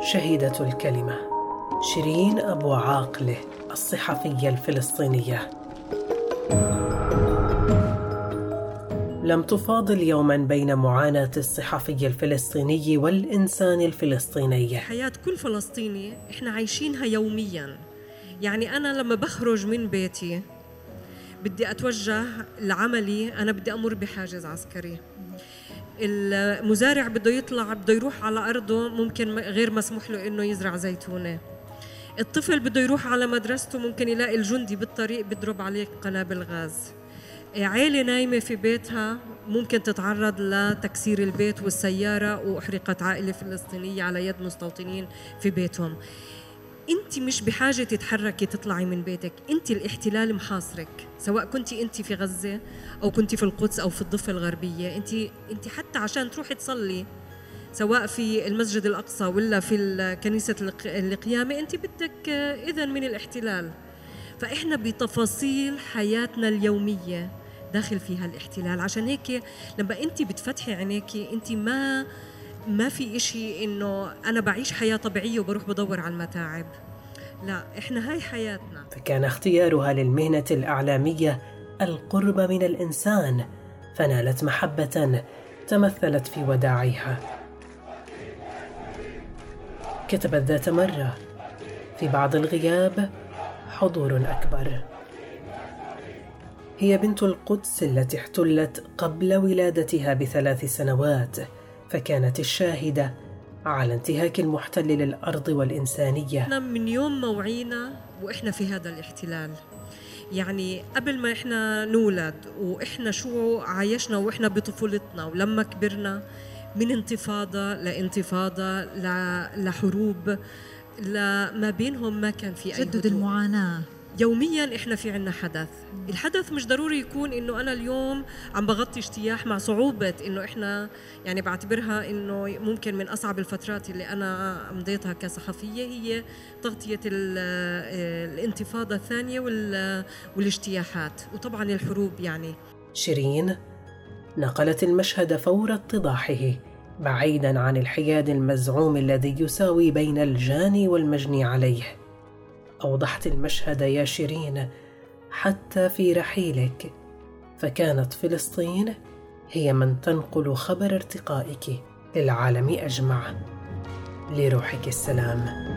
شهيدة الكلمة شيرين أبو عاقلة الصحفية الفلسطينية. لم تفاضل يوما بين معاناة الصحفي الفلسطيني والإنسان الفلسطيني. حياة كل فلسطيني إحنا عايشينها يوميا. يعني أنا لما بخرج من بيتي بدي أتوجه لعملي. أنا بدي أمر بحاجز عسكري. المزارع بده يطلع بده يروح على أرضه ممكن غير مسموح له إنه يزرع زيتونة. الطفل بده يروح على مدرسته ممكن يلاقي الجندي بالطريق بيضرب عليه قنابل غاز عيلة نايمة في بيتها ممكن تتعرض لتكسير البيت والسيارة وأحرقت عائلة فلسطينية على يد مستوطنين في بيتهم. أنت مش بحاجة تتحركي تطلعي من بيتك. أنت الاحتلال محاصرك. سواء كنت أنت في غزة أو كنت في القدس أو في الضفة الغربية. انت أنت حتى عشان تروحي تصلي سواء في المسجد الأقصى ولا في كنيسه القيامة أنت بدك إذن من الاحتلال. فإحنا بتفاصيل حياتنا اليومية داخل فيها الاحتلال. عشان هيك لما أنت بتفتحي عينيكي أنت ما ما في إشي إنه أنا بعيش حياة طبيعية وبروح بدور على المتاعب. لا إحنا هاي حياتنا. فكان اختيارها للمهنة الإعلامية القرب من الإنسان فنالت محبة تمثلت في وداعها كتبت ذات مرة في بعض الغياب حضور أكبر. هي بنت القدس التي احتلت قبل ولادتها بثلاث سنوات فكانت الشاهدة على انتهاك المحتل للأرض والإنسانية. إحنا من يوم ما وعينا وإحنا في هذا الاحتلال. يعني قبل ما إحنا نولد وإحنا شو عايشنا وإحنا بطفولتنا ولما كبرنا من انتفاضة لانتفاضة لحروب لما بينهم ما كان في أي جدد المعاناة. يوميا إحنا في عنا حدث. الحدث مش ضروري يكون إنه أنا اليوم عم بغطي اجتياح مع صعوبة إنه إحنا يعني بعتبرها إنه ممكن من أصعب الفترات اللي أنا مضيتها كصحفية هي تغطية الانتفاضة الثانية والاجتياحات وطبعا الحروب يعني. شيرين نقلت المشهد فور اتضاحه بعيدا عن الحياد المزعوم الذي يساوي بين الجاني والمجني عليه. أوضحت المشهد يا شيرين حتى في رحيلك. فكانت فلسطين هي من تنقل خبر ارتقائك للعالم أجمع. لروحك السلام.